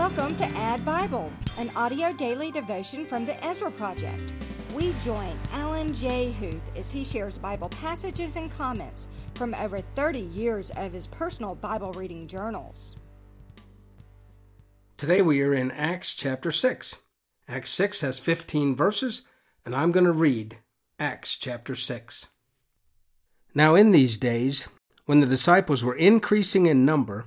Welcome to Add Bible, an audio daily devotion from the Ezra Project. We join Alan J. Huth as he shares Bible passages and comments from over 30 years of his personal Bible reading journals. Today we are in Acts chapter 6. Acts 6 has 15 verses, and I'm going to read Acts chapter 6. Now, in these days, when the disciples were increasing in number,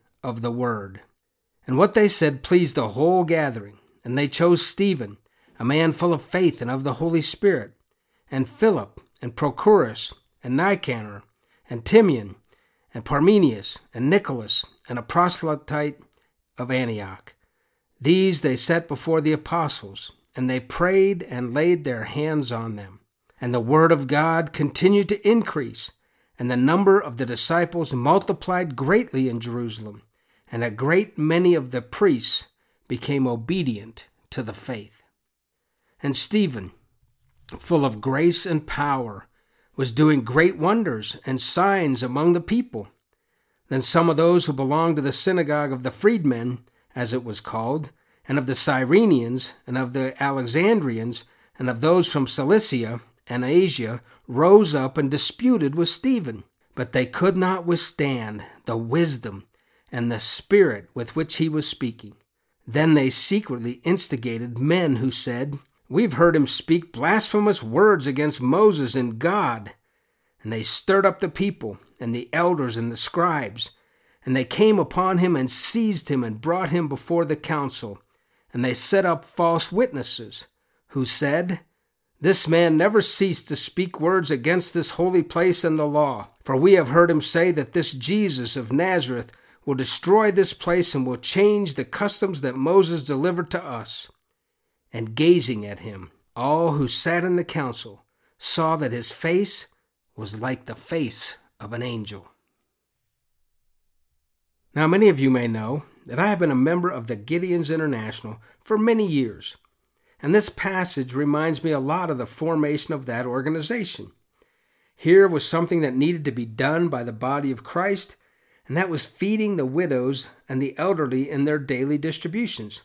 of the word. And what they said pleased the whole gathering, and they chose Stephen, a man full of faith and of the Holy Spirit, and Philip, and Prochorus, and Nicanor, and Timon, and Parmenas, and Nicolaus, and a proselyte of Antioch. These they set before the apostles, and they prayed and laid their hands on them. And the word of God continued to increase and the number of the disciples multiplied greatly in Jerusalem, and a great many of the priests became obedient to the faith. And Stephen, full of grace and power, was doing great wonders and signs among the people. Then some of those who belonged to the synagogue of the freedmen, as it was called, and of the Cyrenians, and of the Alexandrians, and of those from Cilicia and Asia rose up and disputed with Stephen, but they could not withstand the wisdom and the spirit with which he was speaking. Then they secretly instigated men who said, We've heard him speak blasphemous words against Moses and God. And they stirred up the people and the elders and the scribes. And they came upon him and seized him and brought him before the council. And they set up false witnesses, who said, this man never ceased to speak words against this holy place and the law. For we have heard him say that this Jesus of Nazareth will destroy this place and will change the customs that Moses delivered to us. And gazing at him, all who sat in the council saw that his face was like the face of an angel. Now, many of you may know that I have been a member of the Gideons International for many years. And this passage reminds me a lot of the formation of that organization. Here was something that needed to be done by the body of Christ, and that was feeding the widows and the elderly in their daily distributions.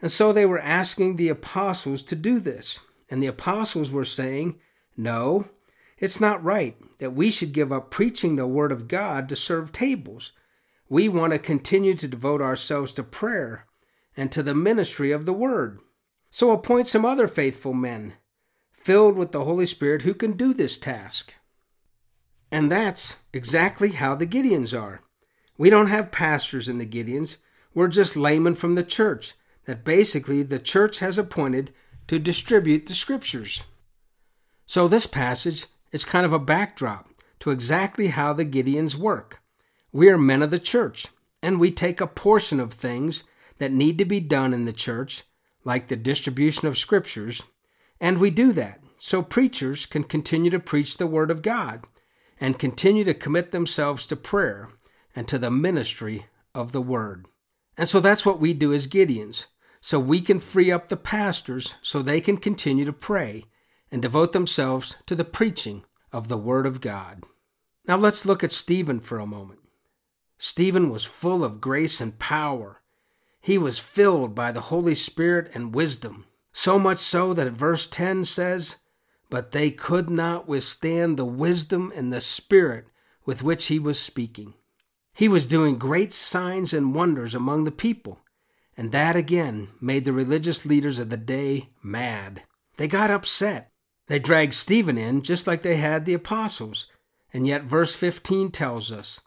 And so they were asking the apostles to do this. And the apostles were saying, No, it's not right that we should give up preaching the Word of God to serve tables. We want to continue to devote ourselves to prayer and to the ministry of the Word. So appoint some other faithful men, filled with the Holy Spirit, who can do this task. And that's exactly how the Gideons are. We don't have pastors in the Gideons, we're just laymen from the church that basically the church has appointed to distribute the scriptures. So this passage is kind of a backdrop to exactly how the Gideons work. We are men of the church, and we take a portion of things that need to be done in the church like the distribution of scriptures, and we do that so preachers can continue to preach the Word of God and continue to commit themselves to prayer and to the ministry of the Word. And so that's what we do as Gideons, so we can free up the pastors so they can continue to pray and devote themselves to the preaching of the Word of God. Now let's look at Stephen for a moment. Stephen was full of grace and power. He was filled by the Holy Spirit and wisdom, so much so that verse 10 says, But they could not withstand the wisdom and the spirit with which he was speaking. He was doing great signs and wonders among the people, and that again made the religious leaders of the day mad. They got upset. They dragged Stephen in just like they had the apostles, and yet verse 15 tells us,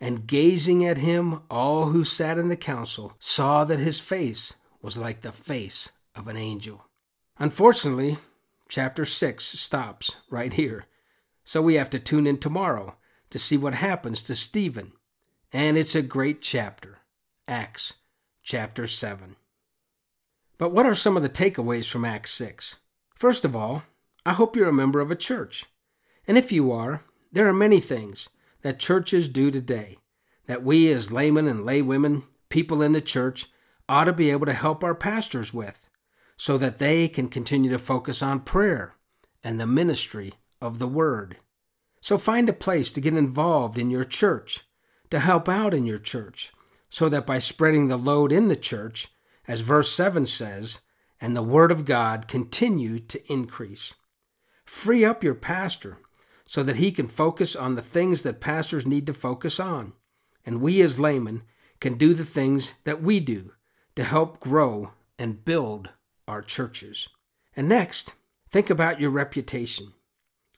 and gazing at him, all who sat in the council saw that his face was like the face of an angel. Unfortunately, chapter 6 stops right here. So we have to tune in tomorrow to see what happens to Stephen. And it's a great chapter, Acts chapter 7. But what are some of the takeaways from Acts 6? First of all, I hope you're a member of a church. And if you are, there are many things that churches do today that we as laymen and laywomen, people in the church, ought to be able to help our pastors with so that they can continue to focus on prayer and the ministry of the Word. So find a place to get involved in your church, to help out in your church, so that by spreading the load in the church, as verse 7 says, and the Word of God continue to increase. Free up your pastor so that he can focus on the things that pastors need to focus on. And we as laymen can do the things that we do to help grow and build our churches. And next, think about your reputation.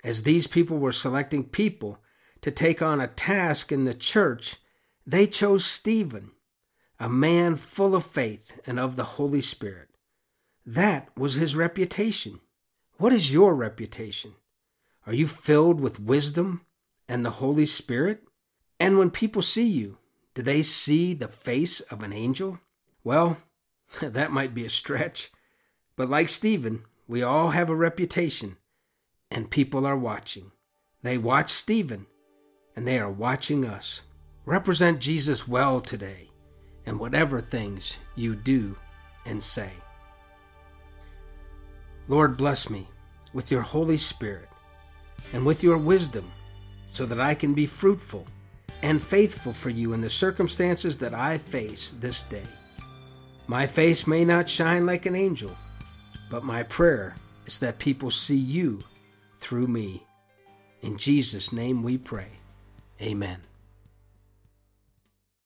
As these people were selecting people to take on a task in the church, they chose Stephen, a man full of faith and of the Holy Spirit. That was his reputation. What is your reputation? Are you filled with wisdom and the Holy Spirit? And when people see you, do they see the face of an angel? Well, that might be a stretch, but like Stephen, we all have a reputation, and people are watching. They watch Stephen, and they are watching us. Represent Jesus well today in whatever things you do and say. Lord, bless me with your Holy Spirit and with your wisdom so that I can be fruitful and faithful for you in the circumstances that I face this day. My face may not shine like an angel, but my prayer is that people see you through me. In Jesus' name we pray. Amen.